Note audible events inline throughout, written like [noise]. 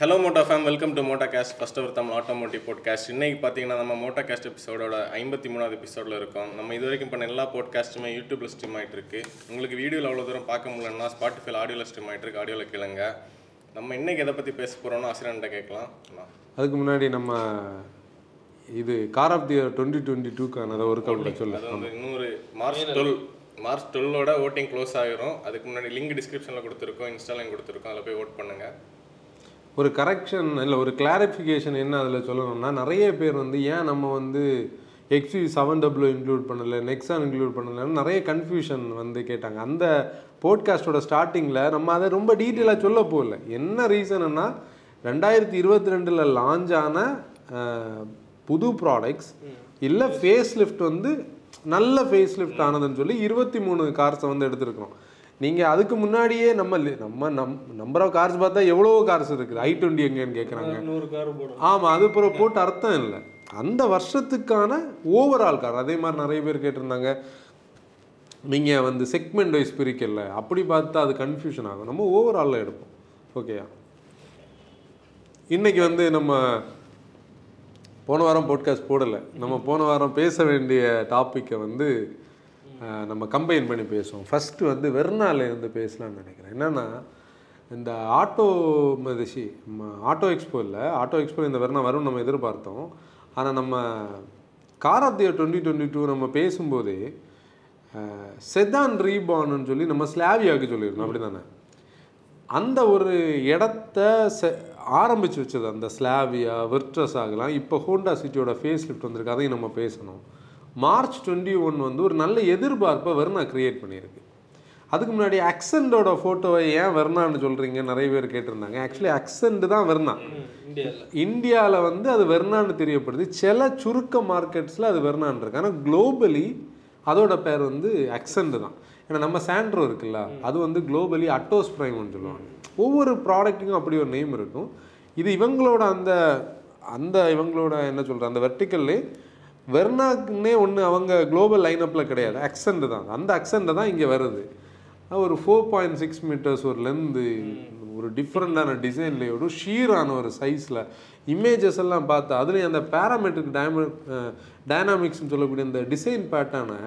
Hello Moto fam welcome to Moto cast first our Tamil automotive podcast இன்னைக்கு பார்த்தீங்கன்னா நம்ம Moto caste எபிசோடோட ஐம்பத்தி மூணாவது எபிசோடில் இருக்கோம். நம்ம இது வரைக்கும் பண்ண எல்லா போட்காஸ்ட்டுமே யூடியூப்ல ஸ்ட்ரீம் ஆயிட்டு இருக்கு உங்களுக்கு வீடியோவில் அவ்வளோ தூரம் பார்க்க முடியலன்னா ஸ்பாட்டிஃபைல ஆடியோவில் ஸ்ட்ரீம் ஆயிட்டு இருக்கு ஆடியோவில் கேளுங்க. நம்ம இன்னைக்கு எதை பற்றி பேச போகிறோம்னு ஆசிரியன்ட்ட கேட்கலாம். அதுக்கு முன்னாடி நம்ம இது car of the twenty twenty டூக்கான ஒரு கால் கூட சொல்லு. அது வந்து இன்னொரு மார்ச் டுவெல் மார்ச் டுவெல்லோட ஓட்டிங் க்ளோஸ் ஆகிரும் அதுக்கு முன்னாடி லிங்க் டிஸ்கிரிப்ஷனில் கொடுத்துருக்கோம் இன்ஸ்டாலையும் கொடுத்துருக்கோம். அதில் போய் ஓட் பண்ணுங்கள் ஒரு கரெக்ஷன் இல்லை ஒரு கிளாரிஃபிகேஷன் என்ன அதில் சொல்லணும்னா நிறைய பேர் வந்து ஏன் நம்ம வந்து X V seven W include பண்ணலை நெக்ஸான் இன்க்ளூட் பண்ணலைன்னு நிறைய கன்ஃபியூஷன் வந்து கேட்டாங்க. அந்த போட்காஸ்டோட ஸ்டார்டிங்கில் நம்ம அதை ரொம்ப டீட்டெயிலாக சொல்ல போகல. என்ன ரீசன்னா ரெண்டாயிரத்தி இருபத்தி ரெண்டில் லான்ச் ஆன புது ப்ராடக்ட்ஸ் இல்லை ஃபேஸ் லிஃப்ட் வந்து நல்ல ஃபேஸ் லிஃப்ட் ஆனதுன்னு சொல்லி இருபத்தி மூணு கார்ஸை வந்து எடுத்திருக்கிறோம். நீங்கள் அதுக்கு முன்னாடியே நம்ம நம்ம நம் நம்பர் ஆஃப் கார்ஸ் பார்த்தா எவ்வளவோ கார்ஸ் இருக்குது ஐ டுவெண்ட்டி எங்கேன்னு கேட்குறாங்க ஆமாம் அது அப்புறம் போட்டு அர்த்தம் இல்லை. அந்த வருஷத்துக்கான ஓவரால் கார் அதே மாதிரி நிறைய பேர் கேட்டிருந்தாங்க. நீங்கள் வந்து செக்மெண்ட் வைஸ் பிரிக்கல. அப்படி பார்த்தா அது கன்ஃபியூஷன் ஆகும். நம்ம ஓவராலில் எடுப்போம். ஓகேயா இன்னைக்கு வந்து நம்ம போன வாரம் போட்காஸ்ட் போடலை. நம்ம போன வாரம் பேச வேண்டிய டாப்பிக்கை வந்து நம்ம கம்பைன் பண்ணி பேசுவோம். ஃபஸ்ட்டு வந்து வெர்னாலேருந்து பேசலாம்னு நினைக்கிறேன். என்னென்னா இந்த ஆட்டோ மதிஷி ஆட்டோ எக்ஸ்போ இல்லை ஆட்டோ எக்ஸ்போ இந்த வெர்னா வரும் நம்ம எதிர்பார்த்தோம். ஆனால் நம்ம car of the twenty twenty two நம்ம பேசும்போதே செதான் ரீபான்னு சொல்லி நம்ம ஸ்லாவியாவுக்கு சொல்லியிருந்தோம். அப்படி தானே அந்த ஒரு இடத்த செ ஆரம்பிச்சு வச்சது அந்த ஸ்லாவியா விர்ட்ரஸ் ஆகலாம். இப்போ ஹோண்டா சிட்டியோட ஃபேஸ் லிஃப்ட் வந்திருக்கு. அதையும் நம்ம பேசணும். மார்ச் டுவெண்ட்டி ஒன் வந்து ஒரு நல்ல எதிர்பார்ப்பை வெர்னா கிரியேட் பண்ணியிருக்கு. அதுக்கு முன்னாடி அக்சண்டோட ஃபோட்டோவை ஏன் வெர்னான்னு சொல்கிறீங்க நிறைய பேர் கேட்டிருந்தாங்க. ஆக்சுவலி அக்சண்ட் தான் வெர்னா. இந்தியாவில் வந்து அது வெர்னான்னு தெரியப்படுது. சில சுருக்க மார்க்கெட்ஸில் அது வெர்னான் இருக்கு ஆனால் குளோபலி அதோட பேர் வந்து அக்சண்ட் தான். ஏன்னா நம்ம சாண்ட்ரோ இருக்குல்ல அது வந்து குளோபலி அட்டோஸ் ப்ரைம்னு சொல்லுவாங்க. ஒவ்வொரு ப்ராடக்ட்டுக்கும் அப்படி ஒரு நேம் இருக்கும். இது இவங்களோட அந்த அந்த இவங்களோட என்ன சொல்கிற அந்த வெர்டிக்கல்லே வெர்னாக்குன்னே ஒன்று அவங்க குளோபல் லைனப்பில் கிடையாது. அக்சண்ட் தான். அந்த அக்சண்ட் தான் இங்கே வருது. ஒரு ஃபோர் பாயிண்ட் சிக்ஸ் மீட்டர்ஸ் ஒரு லென்த்து ஒரு டிஃப்ரெண்டான டிசைன்லேயோட ஷீரான ஒரு சைஸில் இமேஜஸ் எல்லாம் பார்த்து அதுலேயும் அந்த பேராமெட்ரிக் டைம டைனாமிக்ஸ்னு சொல்லக்கூடிய அந்த டிசைன் பேட்டர்னை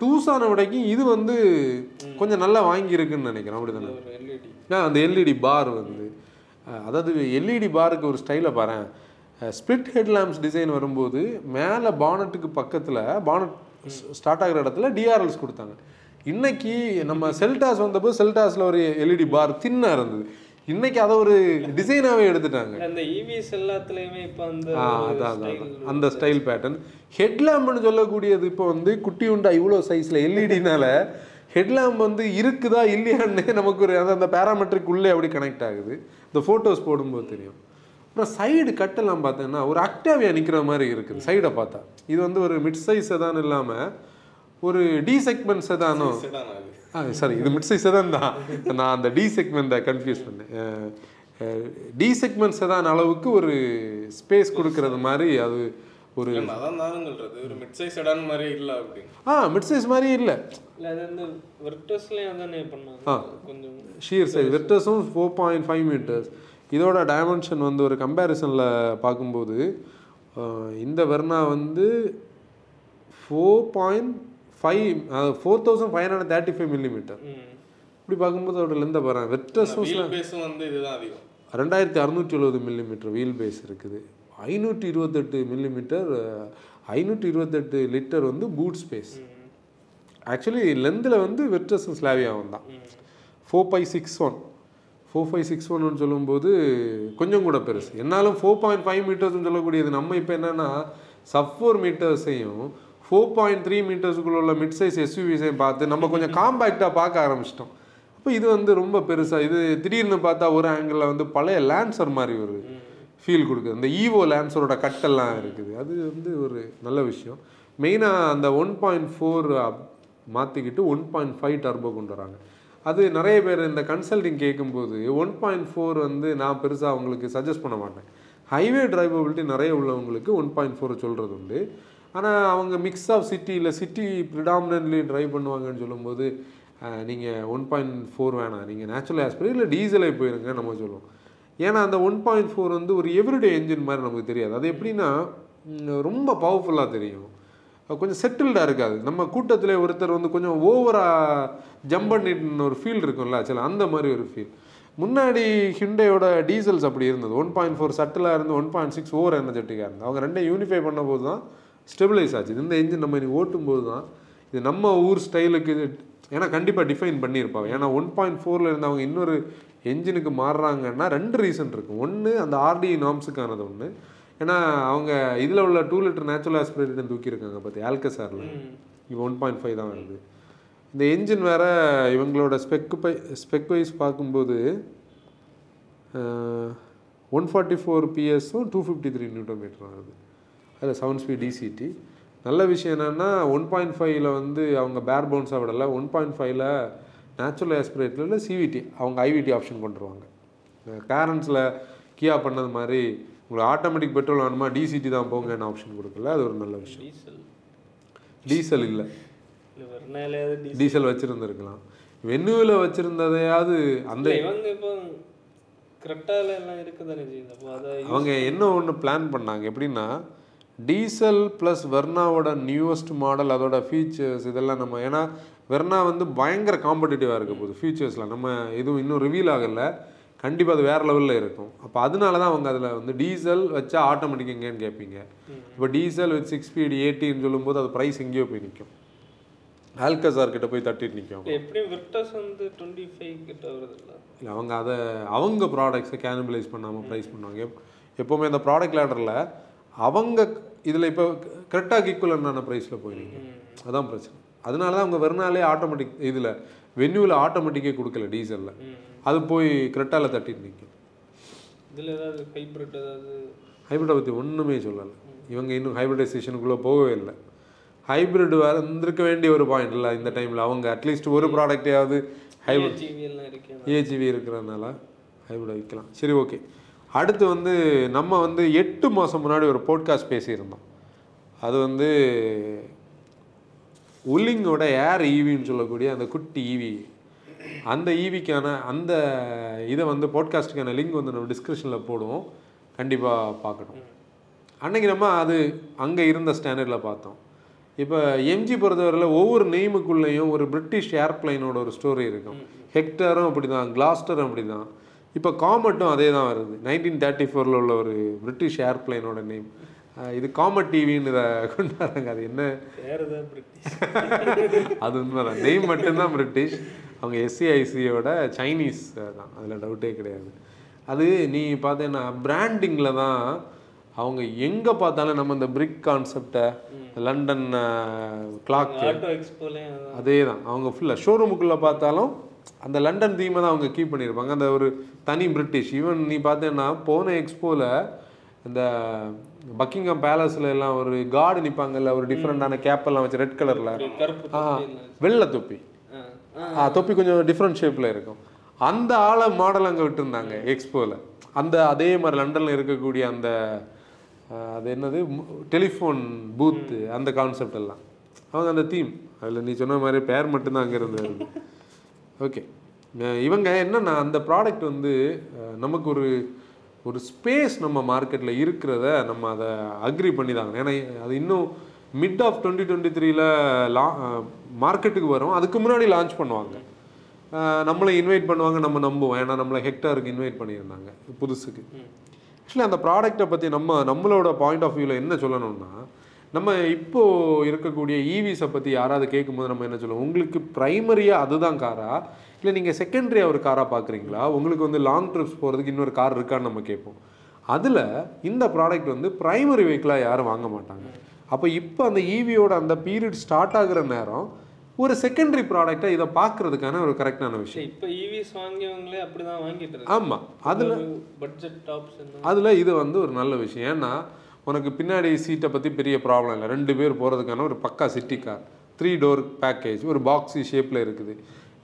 டூஸான விடைக்கும் இது வந்து கொஞ்சம் நல்லா வாங்கியிருக்குன்னு நினைக்கிறேன். அப்படி தானே ஆ, அந்த எல்இடி பார் வந்து அஹ், அதாவது எல்இடி பாருக்கு ஒரு ஸ்டைலை பாரு ஸ்பிளிட் ஹெட் லேம்ப்ஸ் டிசைன் வரும்போது மேலே பானட்டுக்கு பக்கத்தில் பானட் ஸ்டார்ட் ஆகிற இடத்துல டிஆர்எல்ஸ் கொடுத்தாங்க. இன்னைக்கு நம்ம செல்டாஸ் வந்தப்போ செல்டாஸில் ஒரு எல்இடி பார் தின்னா இருந்தது. இன்னைக்கு அதை ஒரு டிசைனாகவே எடுத்துட்டாங்க. அந்த இவிஸ் எல்லாத்துலயுமே இப்ப அந்த அதான். அந்த ஸ்டைல் பேட்டர்ன் ஹெட்லாம்ப்னு சொல்லக்கூடியது இப்போ வந்து குட்டி உண்டா இவ்வளோ சைஸில் எல்இடினால ஹெட்லாம்ப் வந்து இருக்குதா இல்லையான்னு நமக்கு ஒரு அந்த அந்த பேராமெட்ரிக் உள்ளே அப்படி கனெக்ட் ஆகுது. இந்த ஃபோட்டோஸ் போடும்போது தெரியும். அப்புறம் சைடு கட்டெல்லாம் பார்த்தீங்கன்னா ஒரு அக்டாவியா நிற்கிற மாதிரி இருக்குது. சைடை பார்த்தா. இது வந்து ஒரு மிட் சைஸ் செதான் இல்லாமல் ஒரு டி செக்மெண்ட் செதானோ சாரி இது மிட் சைஸ் தான். தான் நான் அந்த டி செக்மெண்ட்டை கன்ஃபியூஸ் பண்ணேன். டி செக்மெண்ட் செதான் அளவுக்கு ஒரு ஸ்பேஸ் கொடுக்கறது மாதிரி அது ஒரு அதான் சொல்றது ஒரு மிட் சைஸ் செடான் மாதிரி இல்ல அப்படின்னு. ஆ மிட் சைஸ் மாதிரி இல்லை. இல்ல அது அந்த வெர்டஸ்லயும் அதானே பண்ணாங்க. ஆ. கொஞ்சம் ஷீர் சைஸ் வெர்டஸும் ஃபோர் பாயிண்ட் ஃபைவ் மீட்டர்ஸ் இதோட டைமென்ஷன் வந்து ஒரு கம்பேரிசனில் பார்க்கும்போது இந்த வெர்னா வந்து four point five four thousand five hundred thirty five millimetre. இப்படி பார்க்கும்போது அதோட லெந்தை பாருங்க வெர்டஸும் வீல் பேஸும் வந்து இதுதான் அதிகம் ரெண்டாயிரத்தி அறுநூற்றி எழுபது மில்லிமீட்டர் வீல் பேஸ் இருக்குது ஐநூற்றி இருபத்தெட்டு மில்லிமீட்டர் ஐநூற்றி இருபத்தெட்டு லிட்டர் வந்து பூட் ஸ்பேஸ். ஆக்சுவலி லெந்தில் வந்து வெர்டஸும் ஸ்லாவியாவும் தான். Four five six one four five six ஒன்னு சொல்லும்போது கொஞ்சம் கூட பெருசு. என்னாலும் ஃபோர் பாயிண்ட் ஃபைவ் மீட்டர்ஸ்னு சொல்லக்கூடியது நம்ம இப்போ என்னென்னா சப் ஃபோர் மீட்டர்ஸையும் ஃபோர் பாயிண்ட் த்ரீ மீட்டர்ஸுக்குள்ள உள்ள மிட் சைஸ் எஸ்யூவிஸையும் பார்த்து நம்ம கொஞ்சம் காம்பேக்டாக பார்க்க ஆரம்பிச்சிட்டோம். அப்போ இது வந்து ரொம்ப பெருசாக இது திடீர்னு பார்த்தா ஒரு ஆங்கிளில் வந்து பழைய லேன்சர் மாதிரி ஒரு ஃபீல் கொடுக்குது. அந்த ஈவோ லேன்சரோட கட்டெல்லாம் இருக்குது. அது வந்து ஒரு நல்ல விஷயம். மெயினாக அந்த ஒன் பாயிண்ட் ஃபோர் மாற்றிக்கிட்டு ஒன் பாயிண்ட் ஃபைவ் டர்போ கொண்டு வராங்க. அது நிறைய பேர் இந்த கன்சல்டிங் கேட்கும்போது ஒன் பாயிண்ட் ஃபோர் வந்து நான் பெருசாக அவங்களுக்கு சஜஸ்ட் பண்ண மாட்டேன். ஹைவே டிரைவபிலிட்டி நிறைய உள்ளவங்களுக்கு ஒன் பாயிண்ட் ஃபோர் சொல்கிறது உண்டு. ஆனால் அவங்க மிக்ஸ் ஆஃப் சிட்டி இல்லை சிட்டி ப்ரிடாமினன்ட்லி ட்ரைவ் பண்ணுவாங்கன்னு சொல்லும்போது நீங்கள் ஒன் பாயிண்ட் ஃபோர் வேணாம். நீங்கள் நேச்சுரல் ஆஸ்பிரி இல்லை டீசலே போயிருங்க நம்ம சொல்லுவோம். ஏன்னா அந்த ஒன் பாயிண்ட் ஃபோர் வந்து ஒரு எவ்ரிடே என்ஜின் மாதிரி நமக்கு தெரியாது. அது எப்படின்னா ரொம்ப பவர்ஃபுல்லாக தெரியும். கொஞ்சம் செட்டில்டாக இருக்காது. நம்ம கூட்டத்தில் ஒருத்தர் வந்து கொஞ்சம் ஓவராக ஜம்ப் பண்ணிட்டு ஒரு ஃபீல் இருக்கும்ல ஆக்சுவலாக அந்த மாதிரி ஒரு ஃபீல் முன்னாடி ஹிண்டையோட டீசல்ஸ் அப்படி இருந்தது. ஒன் பாயிண்ட் ஃபோர் சட்டிலாக இருந்து ஒன் பாயிண்ட் சிக்ஸ் ஓவர் எனர்ஜெட்டிக்காக இருந்து அவங்க ரெண்டையும் யூனிஃபை பண்ண போது தான் ஸ்டெபிலைஸ் ஆச்சு. இந்த என்ஜின் நம்ம இனி ஓட்டும் போது தான் இது நம்ம ஊர் ஸ்டைலுக்கு ஏன்னா கண்டிப்பாக டிஃபைன் பண்ணியிருப்பாங்க. ஏன்னா ஒன் பாயிண்ட் ஃபோரில் இருந்து அவங்க இன்னொரு என்ஜினுக்கு மாறுறாங்கன்னா ரெண்டு ரீசன் இருக்கும். ஒன்று அந்த ஆர்டி நாம்ஸுக்கானது ஒன்று ஏன்னா அவங்க இதில் உள்ள டூ லிட்டர் நேச்சுரல் ஆஸ்பிரேட்டர் தூக்கியிருக்காங்க பார்த்து ஆல்கசாரில் இப்போ ஒன் பாயிண்ட் ஃபைவ் தான் வருது. இந்த என்ஜின் வேற இவங்களோட ஸ்பெக் பை ஸ்பெக் வைஸ் பார்க்கும்போது one forty four பிஎஸும் two fifty three newton metre வருது. அதில் செவன் ஸ்பீட் டிசிடி நல்ல விஷயம் என்னென்னா ஒன் பாயிண்ட் ஃபைவ்ல வந்து அவங்க பேர் பவுன்ஸாக விடலை. ஒன் பாயிண்ட் ஃபைவ்ல நேச்சுரல் ஆஸ்பிரேட்டரில் சிவிடி அவங்க ஐவிடி ஆப்ஷன் கொண்டுருவாங்க. கேரன்ஸில் கியா பண்ணது மாதிரி உங்களுக்கு ஆட்டோமேட்டிக் பெட்ரோல் வேணுமா? டிசிடி தான் போங்கன்னு ஆப்ஷன் கொடுக்கல. அது ஒரு நல்ல விஷயம். டீசல் டீசல் இல்லை. டீசல் வச்சுருந்துருக்கலாம். வென்னுவில் வச்சுருந்ததையாவது அந்த இவங்க இப்போ கரெக்டாக எல்லாம் அவங்க என்ன ஒன்று பிளான் பண்ணாங்க? எப்படின்னா டீசல் ப்ளஸ் வெர்னாவோட நியூவஸ்ட் மாடல் அதோட ஃபீச்சர்ஸ் இதெல்லாம் நம்ம ஏன்னா வெர்னா வந்து பயங்கர காம்படிட்டிவாக இருக்க போகுது ஃபீச்சர்ஸில் நம்ம எதுவும் இன்னும் ரிவீல் ஆகலை. கண்டிப்பாக அது வேறு லெவலில் இருக்கும். அப்போ அதனால தான் அவங்க அதில் வந்து டீசல் வச்சா ஆட்டோமேட்டிக் எங்கேன்னு கேட்பீங்க இப்போ டீசல் வித் சிக்ஸ் ஸ்பீடு எயிட்டின்னு சொல்லும்போது அது ப்ரைஸ் எங்கேயோ போய் நிற்கும் ஆல்கசார் கிட்ட போய் தட்டிட்டு நிற்கும் எப்படியும் விர்டஸ் வந்து டுவெண்ட்டி ஃபைவ் கிட்ட வருது இல்லை? அவங்க அதை அவங்க ப்ராடக்ட்ஸை கேனபிளைஸ் பண்ணாமல் ப்ரைஸ் பண்ணுவாங்க. எப் எப்போவுமே அந்த ப்ராடக்ட் லேடரில் அவங்க இதில் இப்போ கரெக்டாக ஈக்குவலான ப்ரைஸில் போயிருங்க அதான் பிரச்சனை. அதனால தான் அவங்க வெறுநாளே ஆட்டோமேட்டிக் இதில் வென்யூவில் ஆட்டோமேட்டிக்கே கொடுக்கல டீசலில் அது போய் கிரெட்டாவில் தட்டிட்டு நிற்கும் இதில் ஏதாவது ஹைப்ரிட் ஏதாவது? ஹைப்ரிட்டை பற்றி ஒன்றுமே சொல்லலை. இவங்க இன்னும் ஹைப்ரிடைசேஷனுக்குள்ளே போகவே இல்லை. ஹைப்ரிட் வந்திருக்க வேண்டிய ஒரு பாயிண்ட் இல்லை இந்த டைமில் அவங்க அட்லீஸ்ட் ஒரு ப்ராடக்டையாவது ஹைப்ரிட் ஏஜிவி இருக்கிறதுனால ஹைப்ரிட் வைக்கலாம். சரி ஓகே அடுத்து வந்து நம்ம வந்து எட்டு மாதம் முன்னாடி ஒரு போட்காஸ்ட் பேசியிருந்தோம். அது வந்து உல்லிங்கோட ஏர் ஈவின்னு சொல்லக்கூடிய அந்த குட்டி ஈவி அந்த ஈவிக்கான அந்த இதை வந்து போட்காஸ்ட்டுக்கான லிங்க் வந்து நம்ம டிஸ்கிரிப்ஷனில் போடுவோம். கண்டிப்பாக பார்க்கணும். அன்னைக்கு நம்ம அது அங்கே இருந்த ஸ்டாண்டர்டில் பார்த்தோம். இப்போ எம்ஜி பொறுத்தவரையில் ஒவ்வொரு நெய்முக்குள்ளேயும் ஒரு பிரிட்டிஷ் ஏர்பிளைனோட ஒரு ஸ்டோரி இருக்கும். ஹெக்டரும் அப்படி தான் கிளாஸ்டரும் அப்படி தான் இப்போ காமெட்டும் அதே தான் வருது. நைன்டீன் தேர்ட்டி ஃபோரில் உள்ள ஒரு பிரிட்டிஷ் ஏர்பிளைனோட நேம் இது காமெட் டிவின்னு இதை கொண்டு வராங்க அது என்ன? அது உண்மைதான். நெய்ம் மட்டும்தான் பிரிட்டிஷ் அவங்க எஸ்சிஐசியோட சைனீஸ் தான். அதில் டவுட்டே கிடையாது. அது நீ பார்த்தேன்னா பிராண்டிங்கில் தான் அவங்க எங்கே பார்த்தாலும் நம்ம இந்த பிரிக் கான்செப்டை லண்டன் கிளாக் அதே தான். அவங்க ஃபுல்லாக ஷோரூமுக்குள்ளே பார்த்தாலும் அந்த லண்டன் தீமை தான் அவங்க கீப் பண்ணியிருப்பாங்க. அந்த ஒரு தனி பிரிட்டிஷ் ஈவன் நீ பார்த்தேன்னா போன எக்ஸ்போவில் இந்த பக்கிங்ஹாம் பேலஸில் எல்லாம் ஒரு கார்டு நிற்பாங்கல்ல ஒரு டிஃப்ரெண்டான கேப்பெல்லாம் வச்சு ரெட் கலரில் ஆ. வெள்ளை தொப்பி. தொப்பி கொஞ்சம் டிஃப்ரெண்ட் ஷேப்பில் இருக்கும். அந்த ஆளை மாடல் அங்கே விட்டுருந்தாங்க எக்ஸ்போவில் அந்த அதே மாதிரி லண்டனில் இருக்கக்கூடிய அந்த அது என்னது? டெலிஃபோன் பூத்து அந்த கான்செப்ட் எல்லாம். அவங்க அந்த தீம் அதில் நீ சொன்ன மாதிரி பேர் மட்டும்தான் அங்கே இருந்து வருது ஓகே இவங்க என்னன்னா அந்த ப்ராடக்ட் வந்து நமக்கு ஒரு ஒரு ஸ்பேஸ் நம்ம மார்க்கெட்டில் இருக்கிறத நம்ம அதை அக்ரி பண்ணி தாங்க ஏன்னா அது இன்னும் மிட் ஆஃப் டுவெண்ட்டி டுவெண்ட்டி த்ரீல லா மார்க்கெட்டுக்கு வரும். அதுக்கு முன்னாடி லான்ச் பண்ணுவாங்க. நம்மளை இன்வைட் பண்ணுவாங்க நம்ம நம்புவோம். ஏன்னா நம்மளை ஹெக்டாருக்கு இன்வைட் பண்ணியிருந்தாங்க புதுசுக்கு. ஆக்சுவலி அந்த ப்ராடக்ட்டை பற்றி நம்ம நம்மளோட பாயிண்ட் ஆஃப் வியூவில் என்ன சொல்லணும்னா நம்ம இப்போது இருக்கக்கூடிய e ஈவிஸை பற்றி யாராவது கேட்கும்போது நம்ம என்ன சொல்லுவோம்? உங்களுக்கு ப்ரைமரியாக அதுதான் காரா இல்லை நீங்கள் செகண்டரியாக ஒரு காராக பார்க்குறீங்களா? உங்களுக்கு வந்து லாங் ட்ரிப்ஸ் போகிறதுக்கு இன்னொரு கார் இருக்கான்னு நம்ம கேட்போம். அதில் இந்த ப்ராடக்ட் வந்து ப்ரைமரி வெஹிக்கிளாக யாரும் வாங்க மாட்டாங்க. அப்போ இப்போ அந்த ஈவியோட அந்த பீரியட் ஸ்டார்ட் ஆகுற நேரம் ஒரு செகண்டரி ப்ராடக்டை இதை பார்க்கறதுக்கான ஒரு கரெக்டான விஷயம். இப்போ இவிஸ் வாங்கியவங்களே அப்படிதான் வாங்கிட்டு இருக்காங்க ஆமாம் அதில் பட்ஜெட் ஆப்ஷன் அதில் இது வந்து ஒரு நல்ல விஷயம். ஏன்னா உனக்கு பின்னாடி சீட்டை பற்றி பெரிய ப்ராப்ளம் இல்லை. ரெண்டு பேர் போகிறதுக்கான ஒரு பக்கா city car three door package ஒரு பாக்ஸி ஷேப்பில் இருக்குது.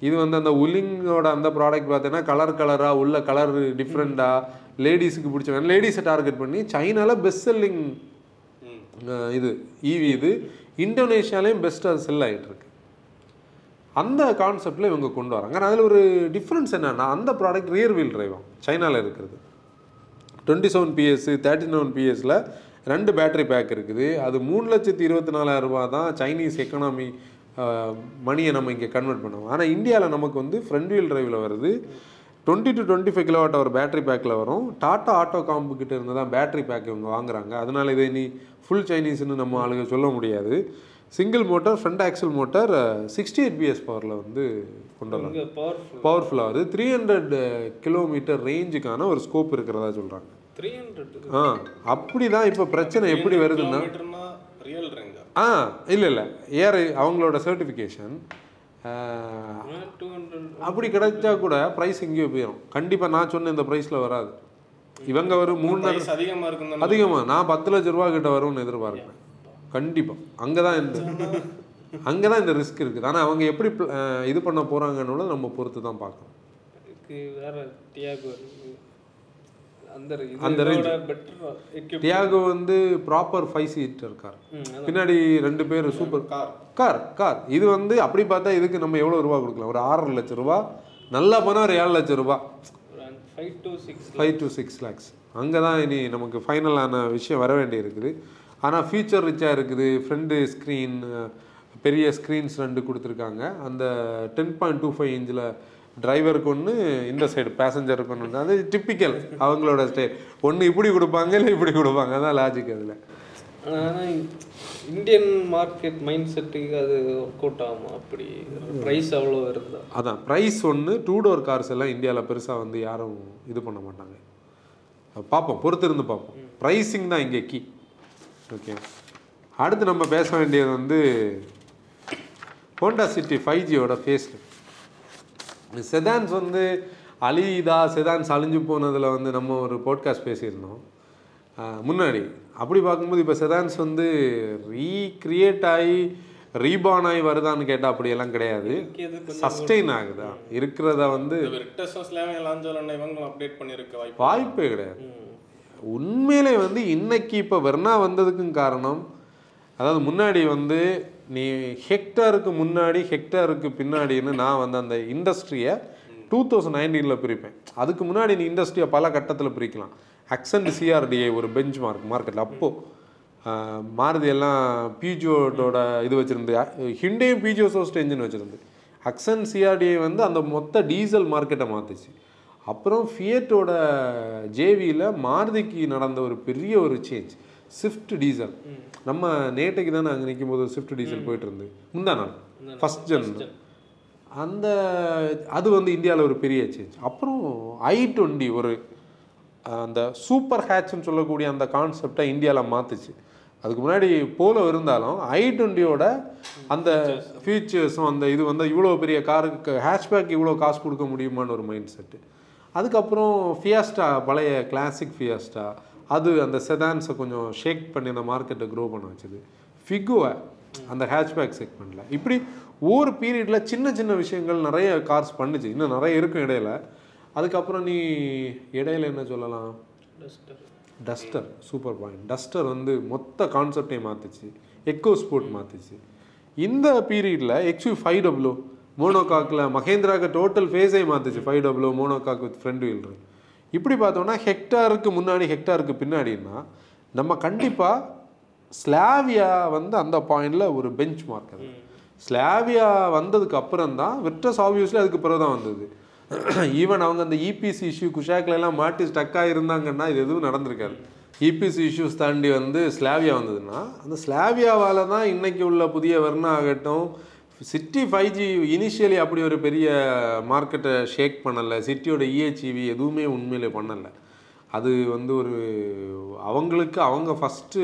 இது வந்து அந்த உல்லிங்கோட அந்த ப்ராடக்ட் பார்த்தீங்கன்னா கலர் கலராக உள்ள கலர் டிஃப்ரெண்ட்டாக லேடிஸுக்கு பிடிச்ச லேடிஸை டார்கெட் பண்ணி சைனாவில் பெஸ்ட் செல்லிங் இது ஈவி இது. இந்தோனேஷியாலையும் பெஸ்ட்டாக செல் ஆகிட்டு இருக்கு. அந்த கான்செப்டில் இவங்க கொண்டு வராங்க. ஆனால் அதில் ஒரு டிஃப்ரென்ஸ் என்னென்னா அந்த ப்ராடக்ட் ரியர் வீல் டிரைவாம் சைனாவில் இருக்கிறது. Twenty seven PS thirty seven பிஎஸ்சில் ரெண்டு பேட்டரி பேக் இருக்குது. அது மூணு லட்சத்தி இருபத்தி நாலாயிரம் ரூபா தான் சைனீஸ் எக்கனாமி மணியை நம்ம இங்கே கன்வெர்ட் பண்ணுவோம் ஆனால் இந்தியாவில் நமக்கு வந்து ஃப்ரண்ட் வீல் டிரைவில் வருது. Twenty two twenty five kilowatt hour battery பேக்கில் வரும். டாட்டா ஆட்டோ காம்பு கிட்ட இருந்து தான் பேட்டரி பேக் இவங்க வாங்குறாங்க. அதனால் இதை நீ ஃபுல் சைனீஸ்னு நம்ம ஆளுங்க சொல்ல முடியாது. Single motor front axle motor sixty eight PS பவரில் வந்து கொண்டு வராங்க பவர்ஃபுல்லாக வருது. த்ரீ ஹண்ட்ரட் கிலோமீட்டர் ரேஞ்சுக்கான ஒரு ஸ்கோப் இருக்கிறதா சொல்கிறாங்க த்ரீ ஹண்ட்ரட் ஆ அப்படி தான் இப்போ பிரச்சனை எப்படி வருதுன்னா ஆ? இல்லை இல்லை. ஏர் அவங்களோட சர்டிஃபிகேஷன் அப்படி கிடைச்சா கூட ப்ரைஸ் எங்கேயோ போயிடும் கண்டிப்பாக நான் சொன்ன இந்த ப்ரைஸில் வராது. இவங்க ஒரு மூணு பிரைஸ் அதிகமா இருக்கும் அதிகமாக நான் பத்து லட்ச ரூபா கிட்ட வரும்னு எதிர்பார்க்குறேன். கண்டிப்பாக அங்கே தான் இந்த அங்கே தான் இந்த ரிஸ்க் இருக்குது. ஆனால் அவங்க எப்படி இது பண்ண போகிறாங்கன்னு நம்ம பொறுத்து தான் பார்க்கணும் வேற டியாகோ அந்த டியாகோ வந்து ப்ராப்பர் ஃபைவ் சீட்டர் கார் பின்னாடி ரெண்டு பேர் சூப்பர் கார் கார் கார் இது வந்து அப்படி பார்த்தா இதுக்கு நம்ம எவ்வளோ ரூபா கொடுக்கலாம்? ஒரு ஆறரை லட்சம் ரூபா. நல்லா போனால் ஒரு ஏழு லட்சம் ரூபா. Five to six five to six lakhs அங்கே தான் இனி நமக்கு ஃபைனலான விஷயம் வர வேண்டி இருக்குது ஆனால் ஃபீச்சர் ரிச்சாக இருக்குது. ஃப்ரண்ட் ஸ்க்ரீன் பெரிய ஸ்க்ரீன்ஸ் ரெண்டு கொடுத்துருக்காங்க. அந்த டென் பாயிண்ட் டூ ஃபைவ் இன்ச்சில் டிரைவருக்கு ஒன்று இந்த சைடு பேசஞ்சருக்கு ஒன்று அது டிப்பிக்கல் அவங்களோட ஸ்டைல் ஒன்று இப்படி கொடுப்பாங்க இல்லை இப்படி கொடுப்பாங்க. அதான் லாஜிக் அதில். ஆனால் இந்தியன் மார்க்கெட் மைண்ட் செட்டுக்கு அது ஒர்க் அவுட் ஆகுமா? அப்படி ப்ரைஸ் அவ்வளோ இருந்தா அதான் ப்ரைஸ் ஒன்று டூ டோர் கார்ஸ் எல்லாம் இந்தியாவில் பெருசாக வந்து யாரும் இது பண்ண மாட்டாங்க. பார்ப்போம் பொறுத்திருந்து பார்ப்போம். ப்ரைஸிங் தான் இங்கே கீ ஓகே அடுத்து நம்ம பேச வேண்டியது வந்து ஹோண்டா சிட்டி ஃபைவ் ஜியோட ஃபேஸ் செதான்ஸ் வந்து அழியுதா செதான்ஸ் அழிஞ்சு போனதில் வந்து நம்ம ஒரு போட்காஸ்ட் பேசியிருந்தோம். முன்னாடி. அப்படி பார்க்கும்போது இப்போ செதான்ஸ் வந்து ரீக்ரியேட் ஆகி ரீபான் ஆகி வருதான்னு கேட்டால் அப்படியெல்லாம் கிடையாது. சஸ்டெயின் ஆகுதா? இருக்கிறத வந்து வாய்ப்பே கிடையாது. உண்மையிலே வந்து இன்னைக்கு இப்போ வெர்னா வந்ததுக்கும் காரணம் அதாவது முன்னாடி வந்து நீ ஹெக்டருக்கு முன்னாடி ஹெக்டருக்கு பின்னாடின்னு நான் வந்து அந்த இண்டஸ்ட்ரியை டூ தௌசண்ட் நைன்டீனில் பிரிப்பேன். அதுக்கு முன்னாடி நீ இண்டஸ்ட்ரியை பல கட்டத்தில் பிரிக்கலாம். அக்சன்ட் சிஆர்டிஐ ஒரு பெஞ்ச் மார்க் மார்க்கெட்டில் அப்போது மாருதி எல்லாம் பீஜோட்டோட இது வச்சுருந்து ஹிண்டேயும் பிஜியோ சோஸ்ட் என்ஜின் வச்சுருந்து அக்சன் சிஆர்டிஐ வந்து அந்த மொத்த டீசல் மார்க்கெட்டை மாற்றுச்சு அப்புறம் ஃபியட்டோட ஜேவியில் மாருதிக்கு நடந்த ஒரு பெரிய ஒரு சேஞ்ச் ஸ்விஃப்ட் டீசல் நம்ம நேட்டைக்கு தானே அங்கே நிற்கும் போது ஸ்விஃப்ட் டீசல் போயிட்டு இருந்து. முந்தா நாள். ஃபஸ்ட் ஜென் அந்த அது வந்து இந்தியாவில் ஒரு பெரிய சேஞ்ச் அப்புறம் ஐ டுவெண்ட்டி ஒரு அந்த சூப்பர் ஹேட்ச்னு சொல்லக்கூடிய அந்த கான்செப்டை இந்தியாவில் மாற்றுச்சு அதுக்கு முன்னாடி போலோ இருந்தாலும் ஐ டுவெண்ட்டியோட அந்த ஃபீச்சர்ஸும் அந்த இது வந்து இவ்வளோ பெரிய காருக்கு ஹேஷ்பேக் இவ்வளோ காசு கொடுக்க முடியுமான்னு ஒரு மைண்ட் செட்டு அதுக்கப்புறம் ஃபியாஸ்டா பழைய கிளாசிக் ஃபியாஸ்டா அது அந்த செதான்ஸை கொஞ்சம் ஷேக் பண்ணி அந்த மார்க்கெட்டை க்ரோ பண்ண வச்சுது. ஃபிகுவை அந்த ஹேட்ச்பேக் செக்மெண்ட்டில் இப்படி ஒவ்வொரு பீரியடில் சின்ன சின்ன விஷயங்கள் நிறைய கார்ஸ் பண்ணுச்சு. இன்னும் நிறைய இருக்கும் இடையில. அதுக்கப்புறம் நீ இடையில என்ன சொல்லலாம்? Duster Duster super point Duster வந்து மொத்த கான்செப்டையும் மாற்றுச்சு எக்கோ ஸ்போர்ட் மாற்றுச்சு இந்த பீரியடில் எக்ஸ்யூ ஃபைவ் டபுள்யூ மோனோகாக்கில் மகேந்திராக்கு டோட்டல் ஃபேஸே மாற்றுச்சு five W monocoque with front வீல்ரு. இப்படி பார்த்தோம்னா ஹெக்டாருக்கு முன்னாடி ஹெக்டாருக்கு பின்னாடின்னா நம்ம கண்டிப்பாக ஸ்லாவியா வந்து அந்த பாயிண்டில் ஒரு பெஞ்ச் மார்க் அது ஸ்லாவியா வந்ததுக்கு அப்புறம் தான் விட்ரஸ் ஆப்வியஸ்லி அதுக்கு பிறகு தான் வந்தது. ஈவன் அவங்க அந்த இபிசி இஷ்யூ குஷாக்ல எல்லாம் மாட்டி ஸ்டக்காக இருந்தாங்கன்னா இது எதுவும் நடந்திருக்காது. இபிசி இஷ்யூஸ் தாண்டி வந்து ஸ்லாவியா வந்ததுன்னா அந்த ஸ்லாவியாவால் தான் இன்னைக்கு உள்ள புதிய வர்ணா ஆகட்டும் சிட்டி ஃபைவ் ஜி இனிஷியலி அப்படி ஒரு பெரிய மார்க்கெட்டை ஷேக் பண்ணலை. சிட்டியோட இஹெச்இவி எதுவுமே உண்மையிலே பண்ணலை. அது வந்து ஒரு அவங்களுக்கு அவங்க ஃபஸ்ட்டு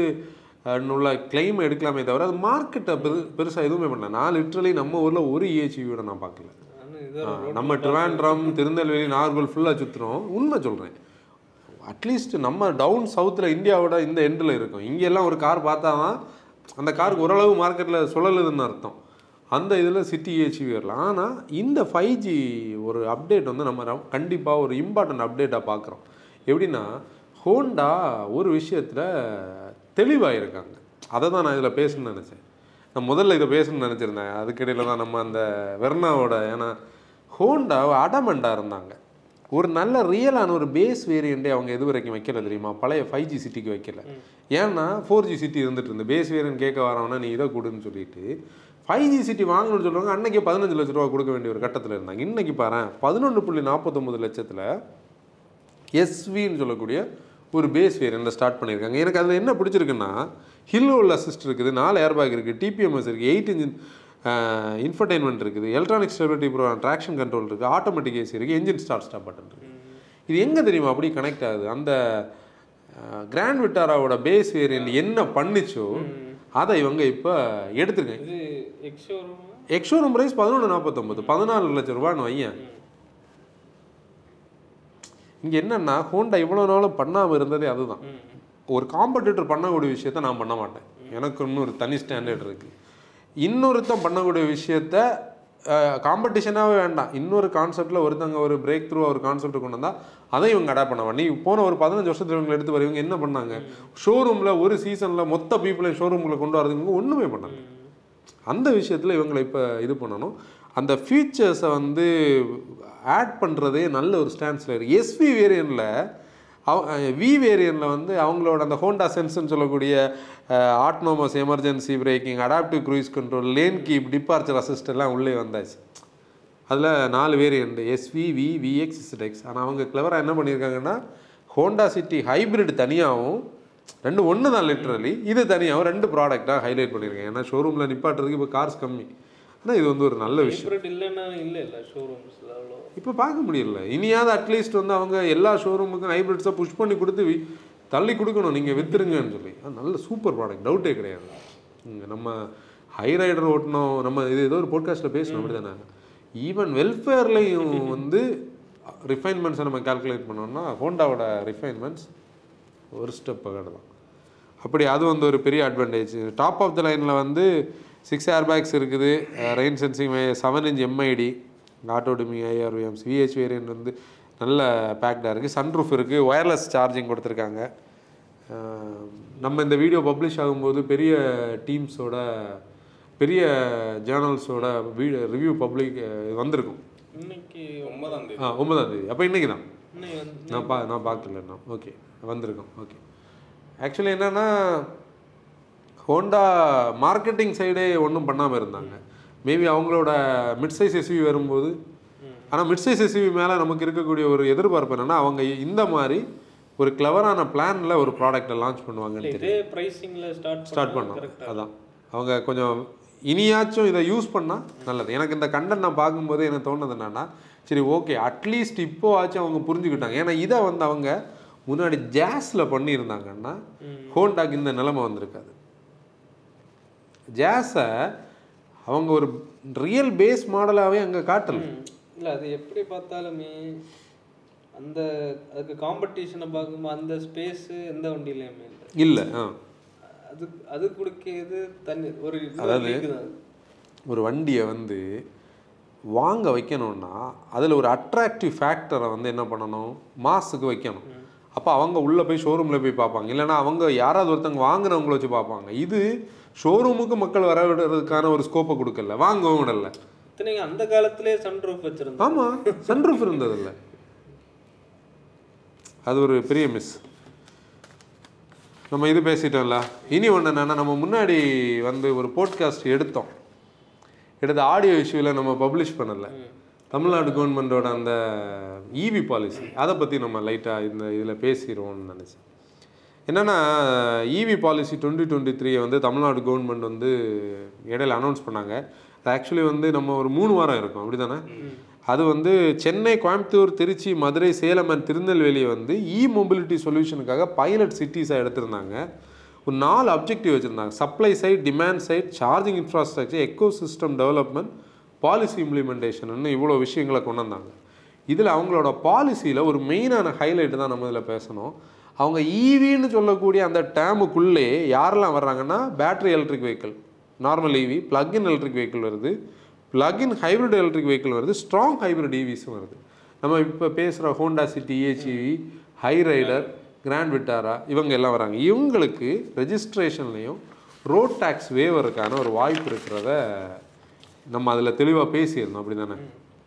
உள்ள கிளைம் எடுக்கலாமே தவிர அது மார்க்கெட்டை பெரு பெருசாக எதுவுமே பண்ணல. நான் லிட்ரலி நம்ம ஊரில் ஒரு இஹெச்இவியோட நான் பார்க்கல. நம்ம ட்ரிவாண்ட்ரம் திருநெல்வேலி நாகர்கோவில் ஃபுல்லாக சுற்றுறோம் உண்மை சொல்கிறேன் அட்லீஸ்ட் நம்ம டவுன் சவுத்தில் இந்தியாவோட இந்த எண்டில் இருக்கும். இங்கெல்லாம் ஒரு கார் பார்த்தா தான் அந்த காருக்கு ஓரளவு மார்க்கெட்டில் சுழலுதுன்னு அர்த்தம். அந்த இதில் சிட்டி ஏச்சி வரலாம் ஆனால் இந்த ஃபைவ் ஜி ஒரு அப்டேட் வந்து நம்ம கண்டிப்பாக ஒரு இம்பார்ட்டன்ட் அப்டேட்டாக பார்க்குறோம். எப்படின்னா ஹோண்டா ஒரு விஷயத்தில் தெளிவாக இருக்காங்க அதை தான் நான் இதில் பேசணும்னு நினச்சேன். நான் முதல்ல இதை பேசணும்னு நினச்சிருந்தேன். அதுக்கிடையில் தான் நம்ம அந்த வெர்னாவோட ஏன்னா ஹோண்டா அடமெண்டாக இருந்தாங்க. ஒரு நல்ல ரியலான ஒரு பேஸ் வேரியண்ட்டே அவங்க எது வரைக்கும் வைக்கல தெரியுமா? பழைய ஃபைவ் ஜி சிட்டிக்கு வைக்கல. ஏன்னா ஃபோர் ஜி சிட்டி இருந்துட்டு இருந்து பேஸ் வேரியன்ட் கேட்க வரவனா நீ இதை கொடுன்னு சொல்லிட்டு ஃபைவ் ஜி சிட்டி வாங்கணும்னு சொல்லுவாங்க அன்னைக்கே பதினஞ்சு லட்ச ரூபா கொடுக்க வேண்டிய ஒரு கட்டத்தில் இருந்தாங்க. இன்னைக்கு பாரு பதினொன்று புள்ளி நாற்பத்தொம்பது லட்சத்தில் எஸ்வின்னு சொல்லக்கூடிய ஒரு பேஸ் வேரியண்ட்டில் ஸ்டார்ட் பண்ணியிருக்காங்க. எனக்கு அதில் என்ன பிடிச்சிருக்குன்னா ஹில் உள்ள அசிஸ்ட் இருக்குது நாலு ஏர்பேக் இருக்குது டிபிஎம்எஸ் இருக்குது எயிட் இன்ஜின் இன்ஃபர்டைன்மெண்ட் இருக்குது electronic stability programme traction control இருக்குது ஆட்டோமேட்டிக் ஏசி இருக்குது என்ஜின் ஸ்டார்ட் ஸ்டாப் பட்டன் இருக்குது. இது எங்கே தெரியுமா அப்படி கனெக்ட் ஆகுது? அந்த கிராண்ட் விட்டாராவோட பேஸ் வேரியன்ட் என்ன பண்ணுச்சோ அதை இவங்க இப்போ எடுத்துருக்காங்க. இது எக்ஷோரூம் ப்ரைஸ் பதினொன்று நாற்பத்தொம்பது பதினாலு லட்சம் ரூபான்னு வையன். இங்கே என்னன்னா ஹோண்டா இவ்வளோ நாளும் பண்ணாமல் இருந்ததே அதுதான். ஒரு காம்படிட்டர் பண்ணக்கூடிய விஷயத்த நான் பண்ண மாட்டேன். எனக்கு இன்னொரு தனி ஸ்டாண்டர்ட் இருக்குது இன்னொருத்தன் பண்ணக்கூடிய விஷயத்த காம்படிஷனாகவே வேண்டாம். இன்னொரு கான்செப்டில் ஒருத்தங்க ஒரு பிரேக் த்ரூ ஒரு கான்செப்ட் கொண்டு வந்தால் அதை இவங்க அடாப்ட் பண்ணுவாங்க நீ போன ஒரு பதினஞ்சு வருஷத்துல இவங்க எடுத்து வர இவங்க என்ன பண்ணாங்க? ஷோரூமில் ஒரு சீசனில் மொத்த பீப்புளையும் ஷோரூமில் கொண்டு வரதுக்கு இவங்க ஒன்றுமே பண்ணாங்க அந்த விஷயத்தில் இவங்களை இப்போ இது பண்ணணும். அந்த ஃபீச்சர்ஸை வந்து ஆட் பண்ணுறதே நல்ல ஒரு ஸ்டான்ஸில் இருக்குது எஸ்வி வேரியனில் அவ வி வேரியனில் வந்து அவங்களோட அந்த ஹோண்டா சென்ஸ்னு சொல்லக்கூடிய autonomous emergency braking adaptive cruise control lane keep departure assist எல்லாம் உள்ளே வந்தாச்சு. அதில் நாலு variant SV V VX ZX ஆனால் அவங்க கிளவராக என்ன பண்ணியிருக்காங்கன்னா ஹோண்டா சிட்டி ஹைப்ரிட் தனியாகவும் ரெண்டு ஒன்று தான் லிட்ரலி இது தனியாகவும் ரெண்டு ப்ராடக்டாக ஹைலைட் பண்ணியிருக்கேன் ஏன்னா ஷோரூமில் நிப்பாட்டுறதுக்கு இப்போ கார்ஸ் கம்மி. ஆனால் இது வந்து ஒரு நல்ல விஷயம். இல்லைன்னா இல்லை இல்லை ஷோரூம்ஸில் அவ்வளோ இப்போ பார்க்க முடியல. இனியாவது அட்லீஸ்ட் வந்து அவங்க எல்லா ஷோரூமுக்கும் ஹைப்ரிட்ஸாக புஷ் பண்ணி கொடுத்து தள்ளி கொடுக்கணும். நீங்கள் வித்துருங்கன்னு சொல்லி. அது நல்ல சூப்பர் ப்ராடக்ட் டவுட்டே கிடையாது. இங்கே நம்ம ஹை ரைடர் ஓட்டணும் நம்ம இது ஏதோ ஒரு போட்காஸ்ட்டில் பேசணும் அப்படி தானே ஈவன் வெல்ஃபேர்லேயும் வந்து ரிஃபைன்மெண்ட்ஸை நம்ம கால்குலேட் பண்ணோம்னா ஹோண்டாவோட ரிஃபைன்மெண்ட்ஸ் ஒரு ஸ்டெப் தான். அப்படி அது வந்து ஒரு பெரிய அட்வான்டேஜ் டாப் ஆஃப் த லைனில் வந்து சிக்ஸ் ஏர் பேக்ஸ் இருக்குது rain sensing seven inch MID auto dimming IRVMs VH variant வந்து நல்ல பேக்டாக இருக்குது சன்ரூஃப் இருக்குது ஒயர்லெஸ் சார்ஜிங் கொடுத்துருக்காங்க. நம்ம இந்த வீடியோ பப்ளிஷ் ஆகும்போது பெரிய டீம்ஸோட பெரிய ஜேர்னல்ஸோட வீடியோ ரிவ்யூ பப்ளிக் வந்திருக்கும். இன்னைக்கு ஒன்பதாம் தேதி. ஆ ஒன்பதாம் தேதி. அப்போ இன்றைக்கி தான் நான் பா நான் பார்க்கல நான் ஓகே வந்திருக்கோம் ஓகே ஆக்சுவலி என்னென்னா ஹோண்டா மார்க்கெட்டிங் சைடே ஒன்றும் பண்ணாமல் இருந்தாங்க. மேபி அவங்களோட மிட் சைஸ் எஸ்யூவி வரும்போது ஆனால் மிட் சைஸ் எஸ்யூவி மேலே நமக்கு இருக்கக்கூடிய ஒரு எதிர்பார்ப்பு என்னென்னா அவங்க இந்த மாதிரி ஒரு கிளவரான பிளானில் ஒரு ப்ராடக்ட்டை லான்ச் பண்ணுவாங்கன்னு தெரியும் ஸ்டார்ட் ஸ்டார்ட் பண்ணோம் அதான். அவங்க கொஞ்சம் இனியாச்சும் இதை யூஸ் பண்ணால் நல்லது. எனக்கு இந்த கண்டென்ட் நான் பார்க்கும்போது எனக்கு தோணுது என்னன்னா சரி ஓகே. அட்லீஸ்ட் இப்போ ஆச்சும் அவங்க புரிஞ்சுக்கிட்டாங்க. ஏன்னா இதை வந்து அவங்க முன்னாடி ஜாஸில் பண்ணியிருந்தாங்கன்னா ஹோண்டாக்கு இந்த நிலைமை வந்திருக்காது. ஜாஸை அவங்க ஒரு ரியல் பேஸ் மாடலாகவே அங்கே காட்டல. இல்லை அது எப்படி பார்த்தாலுமே அந்த அதுக்கு காம்படிஷனை பார்க்கும்போது அந்த ஸ்பேஸு எந்த வண்டியிலையுமே இல்லை. இல்லை ஆ. அது அது கொடுக்கிறது தண்ணி ஒரு அதாவது ஒரு வண்டியை வந்து வாங்க வைக்கணும்னா அதில் ஒரு அட்ராக்டிவ் ஃபேக்டரை வந்து என்ன பண்ணணும்? மாஸுக்கு வைக்கணும். அப்போ அவங்க உள்ளே போய் ஷோரூமில் போய் பார்ப்பாங்க. இல்லைன்னா அவங்க யாராவது ஒருத்தங்க வாங்குனவங்கள வச்சு பார்ப்பாங்க. இது ஷோரூமுக்கு மக்கள் வர விடுறதுக்கான ஒரு ஸ்கோப்பை கொடுக்கல. வாங்கவும் விடல. இத்தனைக்கு அந்த காலத்திலே சன்ரூஃப் வச்சிருந்தோம் ஆமாம் சன்ரூஃப் இருந்ததில்ல. அது ஒரு பெரிய மிஸ் நம்ம இது பேசிட்டோம்ல. இனி ஒன்று என்னன்னா நம்ம முன்னாடி வந்து ஒரு போட்காஸ்ட் எடுத்தோம். எடுத்த ஆடியோ இஷ்யூவில் நம்ம பப்ளிஷ் பண்ணலை. தமிழ்நாடு கவர்மெண்ட்டோட அந்த இவி பாலிசி அதை பற்றி நம்ம லைட்டாக இந்த இதில் பேசிடுவோம்னு நினச்சேன். என்னென்னா இவி பாலிசி டுவெண்ட்டி டுவெண்ட்டி த்ரீயை வந்து தமிழ்நாடு கவர்மெண்ட் வந்து இடையில அனௌன்ஸ் பண்ணாங்க. அது ஆக்சுவலி வந்து நம்ம ஒரு மூணு வாரம் இருக்கும். அப்படி தானே அது வந்து சென்னை கோயம்புத்தூர் திருச்சி மதுரை சேலம் அண்ட் திருநெல்வேலியை வந்து இ மொபிலிட்டி சொல்யூஷனுக்காக பைலட் சிட்டிஸாக எடுத்திருந்தாங்க. ஒரு நாலு அப்ஜெக்டிவ் வச்சுருந்தாங்க. Supply side demand side charging infrastructure ecosystem development policy இம்ப்ளிமெண்டேஷன்னு இவ்வளோ விஷயங்களை கொண்டு வந்தாங்க. இதில் அவங்களோட பாலிசியில் ஒரு மெயினான ஹைலைட்டு தான் நம்ம இதில் பேசணும். அவங்க ஈவின்னு சொல்லக்கூடிய அந்த டேமுக்குள்ளே யாரெல்லாம் வர்றாங்கன்னா battery electric vehicle normal EV plug in electric vehicle வருது. Plug in hybrid electric vehicle வருது. ஸ்ட்ராங் ஹைப்ரிட் ஈவிஸும் வருது. நம்ம இப்போ பேசுகிற Honda City ACV Hyryder grand Vitara இவங்க எல்லாம் வராங்க. இவங்களுக்கு ரெஜிஸ்ட்ரேஷன்லேயும் ரோட் டேக்ஸ் வேவருக்கான ஒரு வாய்ப்பு இருக்கிறத நம்ம அதில் தெளிவாக பேசியிருந்தோம். அப்படி தானே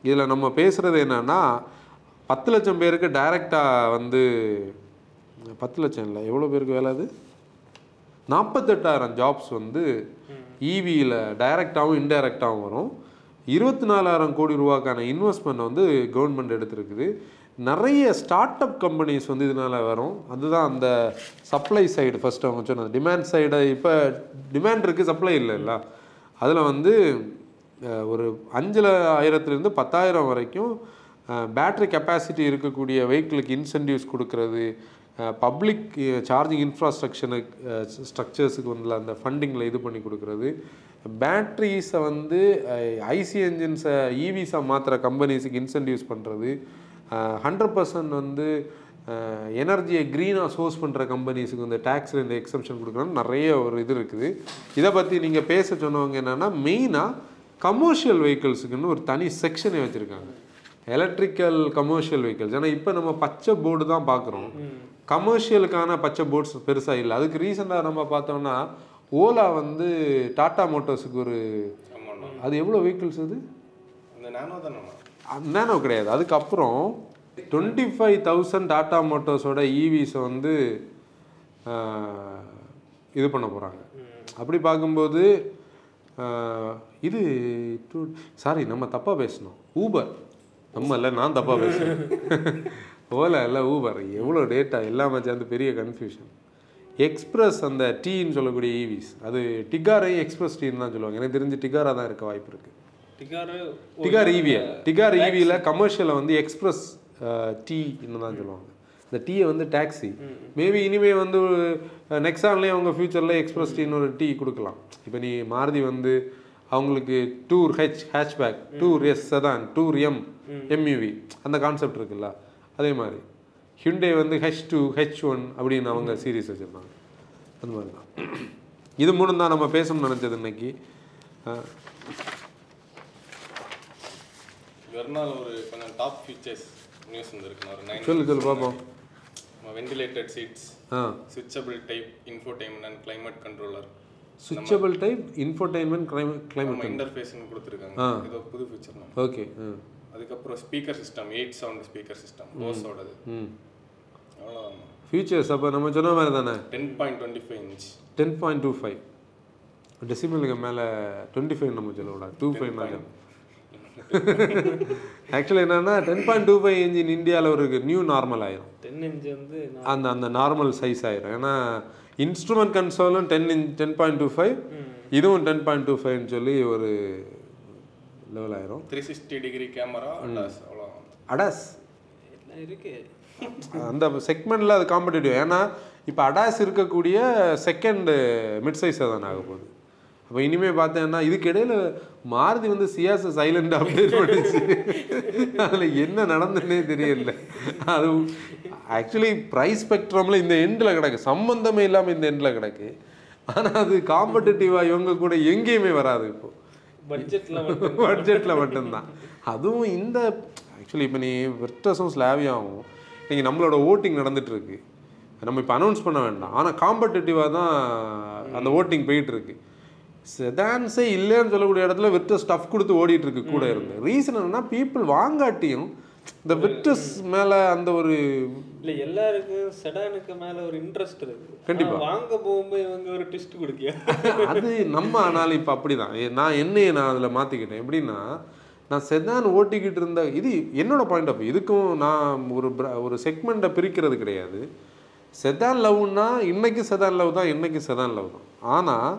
இதில் நம்ம பேசுகிறது என்னன்னா பத்து லட்சம் பேருக்கு டைரெக்டாக வந்து பத்து லட்சம் இல்லை எவ்வளோ பேருக்கு வேலை அது? நாற்பத்தெட்டாயிரம் ஜாப்ஸ் வந்து ஈவியில் டைரெக்டாகவும் இன்டைரக்டாகவும் வரும். இருபத்தி நாலாயிரம் கோடி ரூபாக்கான இன்வெஸ்ட்மெண்ட் வந்து கவர்மெண்ட் எடுத்திருக்குது. நிறைய ஸ்டார்ட் அப் கம்பெனிஸ் வந்து இதனால் வரும். அதுதான் அந்த சப்ளை சைடு ஃபஸ்ட்டு அவங்க சொன்னது டிமாண்ட் சைடு இப்போ டிமாண்ட் இருக்குது சப்ளை இல்லைல்ல அதில் வந்து ஒரு அஞ்சில் ஆயிரத்துலேருந்து பத்தாயிரம் வரைக்கும் பேட்டரி கெப்பாசிட்டி இருக்கக்கூடிய வெஹிக்கிளுக்கு இன்சென்டிவ்ஸ் கொடுக்கறது பப்ளிக் சார்ஜிங் இன்ஃப்ராஸ்ட்ரக்ஷனுக்கு ஸ்ட்ரக்சர்ஸுக்கு வந்து அந்த ஃபண்டிங்கில் இது பண்ணி கொடுக்குறது. பேட்ரிஸை வந்து ஐசி என்ஜின்ஸை ஈவிஸாக மாற்றுற கம்பெனிஸுக்கு இன்சென்டிவ்ஸ் பண்ணுறது ஹண்ட்ரட் பர்சன்ட் வந்து எனர்ஜியை க்ரீனாக சோர்ஸ் பண்ணுற கம்பெனிஸுக்கு வந்து டேக்ஸில் இந்த எக்ஸம்ஷன் கொடுக்குறோன்னு நிறைய ஒரு இது இருக்குது. இதை பற்றி நீங்கள் பேச சொன்னவங்க என்னென்னா மெயினாக கமர்ஷியல் வெஹிக்கிள்ஸுக்குன்னு ஒரு தனி செக்ஷனே வச்சுருக்காங்க. எலக்ட்ரிக்கல் கமர்ஷியல் வெஹிக்கிள்ஸ் ஏன்னா இப்போ நம்ம பச்சை போர்டு தான் பார்க்குறோம் கமர்ஷியலுக்கான பச்சை போர்ட்ஸ் பெருசாக இல்லை. அதுக்கு ரீசெண்டாக நம்ம பார்த்தோம்னா ஓலா வந்து டாடா மோட்டார்ஸுக்கு ஒரு அது எவ்வளோ வெஹிக்கிள்ஸ் அது? நானோ கிடையாது. அதுக்கப்புறம் டுவெண்ட்டி ஃபைவ் தௌசண்ட் டாடா மோட்டார்ஸோட ஈவிஸை வந்து ஆஹ், இது பண்ண போகிறாங்க அப்படி பார்க்கும்போது இது சாரி நம்ம தப்பாக பேசணும். ஊபர் நம்ம இல்லை நான் தப்பாக பேசுகிறேன் [laughs] ஓலா இல்லை ஊபர் எவ்வளோ டேட்டா எல்லாமே சேர்ந்து பெரிய கன்ஃபியூஷன் எக்ஸ்பிரஸ் அந்த டீன்னு சொல்லக்கூடிய ஈவிஸ் அது டிகாரை எக்ஸ்பிரஸ் டீன்னு தான் சொல்லுவாங்க. எனக்கு தெரிஞ்சு டிகாரா தான் இருக்க வாய்ப்பு இருக்குது டிகாரு டிகார் ஈவியை டிகார் ஈவியில் கமர்ஷியலில் வந்து எக்ஸ்பிரஸ் டீ தான் சொல்லுவாங்க. இந்த டீயை வந்து டாக்ஸி மேபி இனிமே வந்து நெக்ஸான்லேயே அவங்க ஃபியூச்சரில் எக்ஸ்பிரஸ் டீன்னு ஒரு டீ கொடுக்கலாம். இப்போ நீ மாருதி வந்து அவங்களுக்கு Tour H hatchback Tour S sedan Tour M MUV அந்த கான்செப்ட் இருக்குல்ல. அதே மாதிரி. ஹிண்டே வந்து ஹெச் டூ ஹெச் ஒன் அப்படின்னு அவங்க சீரீஸ் வச்சுருந்தாங்க அந்த மாதிரி தான் இது மூணும் தான் நம்ம பேசணும்னு நினச்சது இன்னைக்கு. வெர்னால் ஒரு கொஞ்சம் டாப் ஃபீச்சர்ஸ் நியூஸ் வந்திருக்கு ஒரு நைன் சொல்லு சொல்லு பார்ப்போம் ventilated seats ah. Switchable type infotainment and climate controller switchable type infotainment climate climate இன்டர்ஃபேஸ்னு கொடுத்துருக்காங்க. ஏதோ புது ஃபீச்சர் ஓகே அதுக்கப்புறம் speaker system eight sound speaker system போஸோடது features அப்போ நம்ம சொன்ன மாதிரி தானே? Ten point twenty five inch ten point two five டெசிமலுக்கு மேலே டுவெண்ட்டி ஃபைவ் நம்ம சொல்லக்கூடாது. டூ ஃபைவ் நாங்கள் ஆக்சுவலி என்னன்னா ten point two five inch இந்தியாவில் ஒரு நியூ நார்மல் ஆயிரும். டென் இன்ச் வந்து அந்த அந்த நார்மல் சைஸ் ஆயிரும். ஏன்னா instrument கன்சோலும் ten inch ten point two five இதுவும் டென் பாயிண்ட் டூ ஃபைவ்னு சொல்லி ஒரு லெவல் ஆயிரும். Three sixty degree camera ADAS எல்லாம் இருக்கு. அந்த செக்மெண்ட்டில் அது காம்படிட்டிவ் ஏன்னா இப்போ அடாஸ் இருக்கக்கூடிய செகண்ட் மிட் சைஸாக தானே ஆக போகுது. அப்போ இனிமேல் பார்த்தேன்னா இதுக்கு இடையில மாருதி வந்து சியாஸ் சைலண்ட் அப்டேட் பண்ணிச்சு அதில் என்ன நடந்துன்னே தெரியல. அது ஆக்சுவலி ப்ரைஸ் ஸ்பெக்ட்ரமில் இந்த எண்டில் கிடக்கு. சம்பந்தமே இல்லாமல் இந்த எண்டில் கிடக்கு. ஆனால் அது காம்படிட்டிவாக இவங்க கூட எங்கேயுமே வராது இப்போ. பட்ஜெட்ல மட்டும். [laughs] பட்ஜெட்டில் மட்டும்தான். அதுவும் இந்த ஆக்சுவலி இப்போ நீ விர்டஸும் ஸ்லாவியாவும் நீங்கள் நம்மளோட ஓட்டிங் நடந்துட்டு இருக்கு நம்ம இப்போ அனௌன்ஸ் பண்ண வேண்டாம். ஆனால் காம்படிட்டிவாக தான் அந்த ஓட்டிங் போயிட்டு இருக்கு செதான்ஸே இல்லைன்னு சொல்லக்கூடிய இடத்துல விர்டஸ் ஸ்டஃப் கொடுத்து ஓடிட்டு இருக்கு கூட இருந்து. ரீசன் என்னன்னா பீப்புள் வாங்காட்டியும் இந்த விர்டஸ் மேலே அந்த ஒரு இல்ல எல்லாருக்கும் செடானுக்கு மேல ஒரு இன்ட்ரெஸ்ட் இருக்கு. கண்டிப்பா. வாங்க போகும்போது இவங்க ஒரு ட்விஸ்ட் கொடுக்கியா அது நம்ம ஆனால் இப்போ அப்படிதான். நான் என்னையை நான் அதில் மாற்றிக்கிட்டேன் எப்படின்னா நான் செதான் ஓட்டிக்கிட்டு இருந்த இது என்னோட பாயிண்ட் ஆஃப் இதுக்கும் நான் ஒரு ஒரு செக்மெண்ட்டை பிரிக்கிறது கிடையாது. செதான் லவ்னா இன்னைக்கு செதான் லவ் தான் இன்னைக்கு செதான் லவ் தான். ஆனால்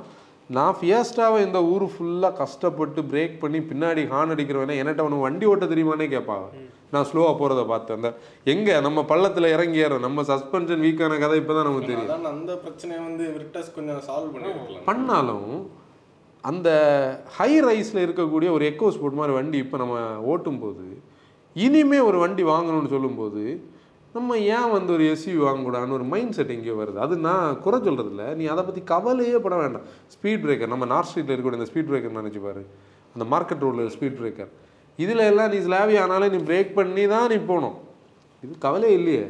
நான் ஃபியாஸ்டாவை இந்த ஊர் ஃபுல்லாக கஷ்டப்பட்டு பிரேக் பண்ணி பின்னாடி ஹார்ன் அடிக்கிறவனே என்கிட்ட அவனுக்கு வண்டி ஓட்ட தெரியுமானே கேட்பாங்க நான் ஸ்லோவாக போகிறத பார்த்தேன் அந்த எங்கே நம்ம பள்ளத்தில் இறங்கி ஏறோம் நம்ம சஸ்பென்ஷன் வீக்கான கதை இப்போ தான் நமக்கு தெரியும். அந்த பிரச்சனையை வந்து விர்டஸ் கொஞ்சம் சால்வ் பண்ணிருக்கலாம். பண்ணாலும் அந்த ஹை ரைஸில் இருக்கக்கூடிய ஒரு எக்கோ ஸ்போர்ட் மாதிரி வண்டி இப்போ நம்ம ஓட்டும் போது இனிமே ஒரு வண்டி வாங்கணும்னு சொல்லும்போது நம்ம ஏன் வந்து ஒரு எஸ்யூ வாங்கக்கூடாதுன்னு ஒரு மைண்ட் செட் எங்கேயோ வருது. அது நான் குறை சொல்கிறதில்ல நீ அதை பற்றி கவலையே பட வேண்டாம். ஸ்பீட் பிரேக்கர் நம்ம நார்த் ஸ்ட்ரீட்டில் இருக்கக்கூடிய இந்த ஸ்பீட் பிரேக்கர் நினச்சி பாரு. அந்த மார்க்கெட் ரோடில் ஸ்பீட் பிரேக்கர் இதில் எல்லாம் நீ ஸ்லாவி ஆனாலே நீ பிரேக் பண்ணி தான் நீ போகணும். இது கவலையே இல்லையே.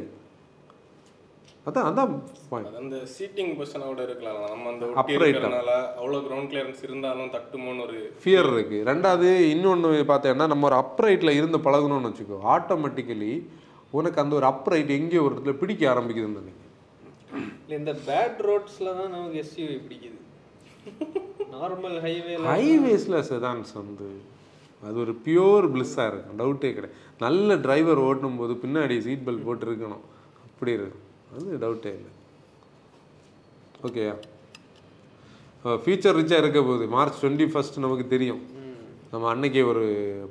அதான் அதான் அந்த சீட்டிங் பொசிஷனோட இருக்கலாம். நம்ம அந்த. இருக்கிறதுனால அவ்வளோ கிரவுண்ட் கிளியரன்ஸ் இருந்தாலும் தட்டுமோன்னு ஒரு ஃபியர் இருக்குது ரெண்டாவது இன்னொன்று பார்த்தேன்னா நம்ம ஒரு அப்ரைட்டில் இருந்து பழகணும்னு வச்சுக்கோ. ஆட்டோமேட்டிக்கலி உனக்கு அந்த ஒரு அப்ரைட் எங்கேயோ ஒரு இடத்துல பிடிக்க ஆரம்பிக்குதுன்னு நினைக்கிறேன். இல்லை இந்த பேட் ரோட்ஸில் தான் நமக்கு எஸ்யூவி பிடிக்குது. நார்மல் ஹைவேல ஹைவேஸில் செதான்ஸ் வந்து அது ஒரு பியூர் பிளிஸ்ஸாக இருக்கும். டவுட்டே கிடையாது. நல்ல டிரைவர் ஓட்டும் போது பின்னாடி சீட் பெல்ட் போட்டு இருக்கணும் அப்படி இருக்கும். அது டவுட்டே இல்லை. ஓகேயா ஃபியூச்சர் ரிச்சாக இருக்க போகுது. மார்ச் டுவெண்ட்டி ஃபஸ்ட் நமக்கு தெரியும். நம்ம அன்னைக்கே ஒரு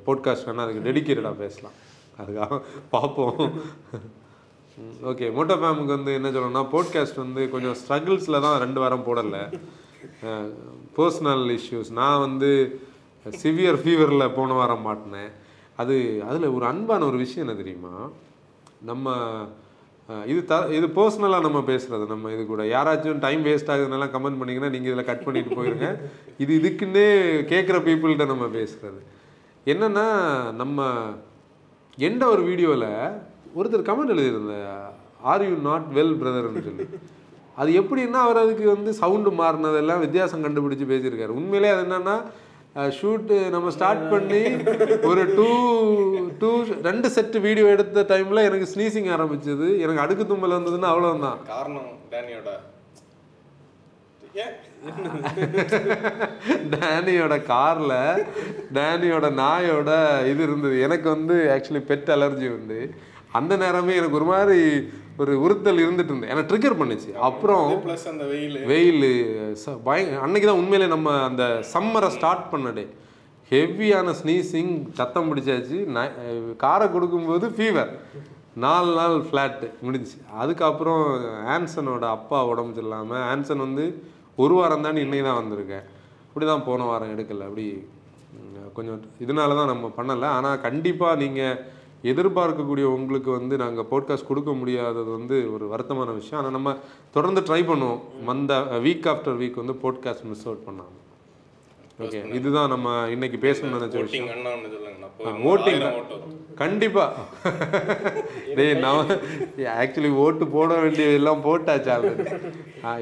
போட்காஸ்ட் வேணால் அதுக்கு டெடிக்கேட்டடாக பேசலாம். அதுக்காக பார்ப்போம். [laughs] ஓகே மோட்டோ ஃபேமுக்கு வந்து என்ன சொல்லணும்னா போட்காஸ்ட் வந்து கொஞ்சம் ஸ்ட்ரகிள்ஸில் தான் ரெண்டு வாரம் போடலை. பர்சனல் இஷ்யூஸ் நான் வந்து சிவியர் ஃபீவரில் போன வாரம் மாட்டினேன். அது அதில் ஒரு அன்பான ஒரு விஷயம் என்ன தெரியுமா? நம்ம இது த இது பர்சனலாக நம்ம பேசுகிறது நம்ம இது கூட. யாராச்சும் டைம் வேஸ்ட் ஆகுதுன்னெல்லாம் கமெண்ட் பண்ணிங்கன்னா நீங்கள் இதில் கட் பண்ணிட்டு போயிருங்க. இது இதுக்குன்னே கேட்குற பீப்புள்கிட்ட நம்ம பேசுகிறது என்னென்னா நம்ம எந்த ஒரு வீடியோவில் ஒருத்தர் கமெண்ட் எழுதியிருந்தேன் ஆர் யூ நாட் வெல் பிரதர்னு சொல்லி. அது எப்படின்னா அவர் அதுக்கு வந்து சவுண்டு மாறினதெல்லாம் வித்தியாசம் கண்டுபிடிச்சு பேசியிருக்காரு. உண்மையிலே அது என்னென்னா ஷூட்டு நம்ம ஸ்டார்ட் பண்ணி ஒரு டூ டூ ரெண்டு செட்டு வீடியோ எடுத்த டைமில் எனக்கு ஸ்னீசிங் ஆரம்பிச்சது. எனக்கு அடுக்கு தும்மல் வந்ததுன்னா அவ்வளோதான் காரணம் டேனியோட. டேனியோட காரில் டேனியோட நாயோட இது இருந்தது. எனக்கு வந்து ஆக்சுவலி பெட் அலர்ஜி உண்டு. அந்த நேரமே எனக்கு ஒரு மாதிரி ஒரு உறுத்தல் இருந்துட்டு இருந்தேன் எனக்கு ட்ரிகர் பண்ணுச்சு. அப்புறம் ப்ளஸ் அந்த வெயில். வெயில் ச- பய அன்னைக்கு தான் உண்மையிலே நம்ம அந்த சம்மரை ஸ்டார்ட் பண்ணடே ஹெவியான ஸ்னீசிங் சத்தம் பிடிச்சாச்சு. காரை கொடுக்கும்போது ஃபீவர் நாலு நாள் ஃப்ளாட்டு முடிஞ்சுச்சு. அதுக்கப்புறம் ஆன்சனோட அப்பா உடம்பு சரியில்லாமல் ஆன்சன் வந்து ஒரு வாரம் தாண்டி இன்னைக்கு தான் வந்திருக்கேன். அப்படி தான் போன வாரம் எடுக்கலை. அப்படி கொஞ்சம் இதனால தான் நம்ம பண்ணலை. ஆனால் கண்டிப்பாக நீங்கள் எதிர்பார்க்கக்கூடிய உங்களுக்கு வந்து நாங்கள் போட்காஸ்ட் கொடுக்க முடியாதது வந்து ஒரு வருத்தமான விஷயம். ஆனால் நம்ம தொடர்ந்து ட்ரை பண்ணுவோம். மந்த வீக் ஆஃப்டர் வீக் வந்து போட்காஸ்ட் மிஸ் அவுட் பண்ணாமல் ஓகே இதுதான் நம்ம இன்னைக்கு பேசணும்னு நினச்ச விஷயம். ஓட்டிங். கண்டிப்பா. டேய் நான் ஆக்சுவலி ஓட்டு போட வேண்டிய எல்லாம் போட்டாச்சு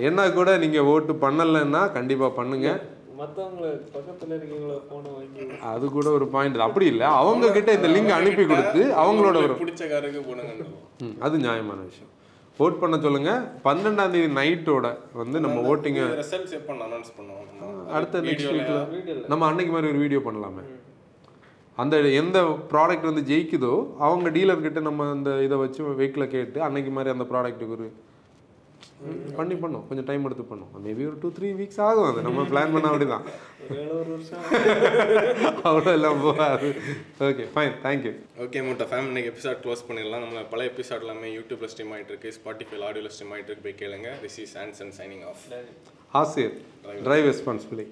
என்ன கூட நீங்க ஓட்டு பண்ணலைன்னா கண்டிப்பா பண்ணுங்க. மற்றவங்கள பக்கத்தில் இருக்கவங்கள ஃபோனை வாங்கி அது கூட ஒரு பாயிண்ட் அப்படி இல்லை. அவங்க கிட்ட இந்த லிங்க் அனுப்பி கொடுத்து அவங்களோட ஒரு பிடிச்ச காருக்கு போடுங்க ம், அது நியாயமான விஷயம். ஓட் பண்ண சொல்லுங்க. பன்னெண்டாம் தேதி நைட்டோட வந்து நம்ம ஓட்டிங்க ரிசல்ட்ஸ் எப்போ அனௌன்ஸ் பண்ணுவோம்? அடுத்த நெக்ஸ்ட் வீக்ல வீடியோவில் நம்ம அன்னைக்கு மாதிரி ஒரு வீடியோ பண்ணலாமே. அந்த எந்த ப்ராடக்ட் வந்து ஜெயிக்குதோ அவங்க டீலர் கிட்ட நம்ம அந்த இதை வச்சு வெஹிக்கில் கேட்டு அன்னைக்கு மாதிரி அந்த ப்ராடக்ட்டுக்கு ஒரு பண்ணி பண்ணோம். கொஞ்சம் டைம் எடுத்து பண்ணோம். மேபி ஒரு டூ த்ரீ வீக்ஸ் ஆகும் அது. நம்ம பிளான் பண்ண அப்படிதான். அவ்வளோ எல்லாம் போகாது. Okay fine thank you okay மூட்டை ஃபேம் இன்னைக்கு எபிசோட் க்ளோஸ் பண்ணிடலாம். நம்ம பழைய எபிசோட் எல்லாமே யூடியூப்ல ஸ்ட்ரீம் ஆயிட்டு இருக்கு. ஸ்பாட்டிஃபை ஆடியோல ஸ்ட்ரீம் ஆயிட்டு இருக்கு. போய் கேளுங்க. This is Anson signing off ஆசிரியர் டிரைவ் ரெஸ்பான்சிபிலிட்டி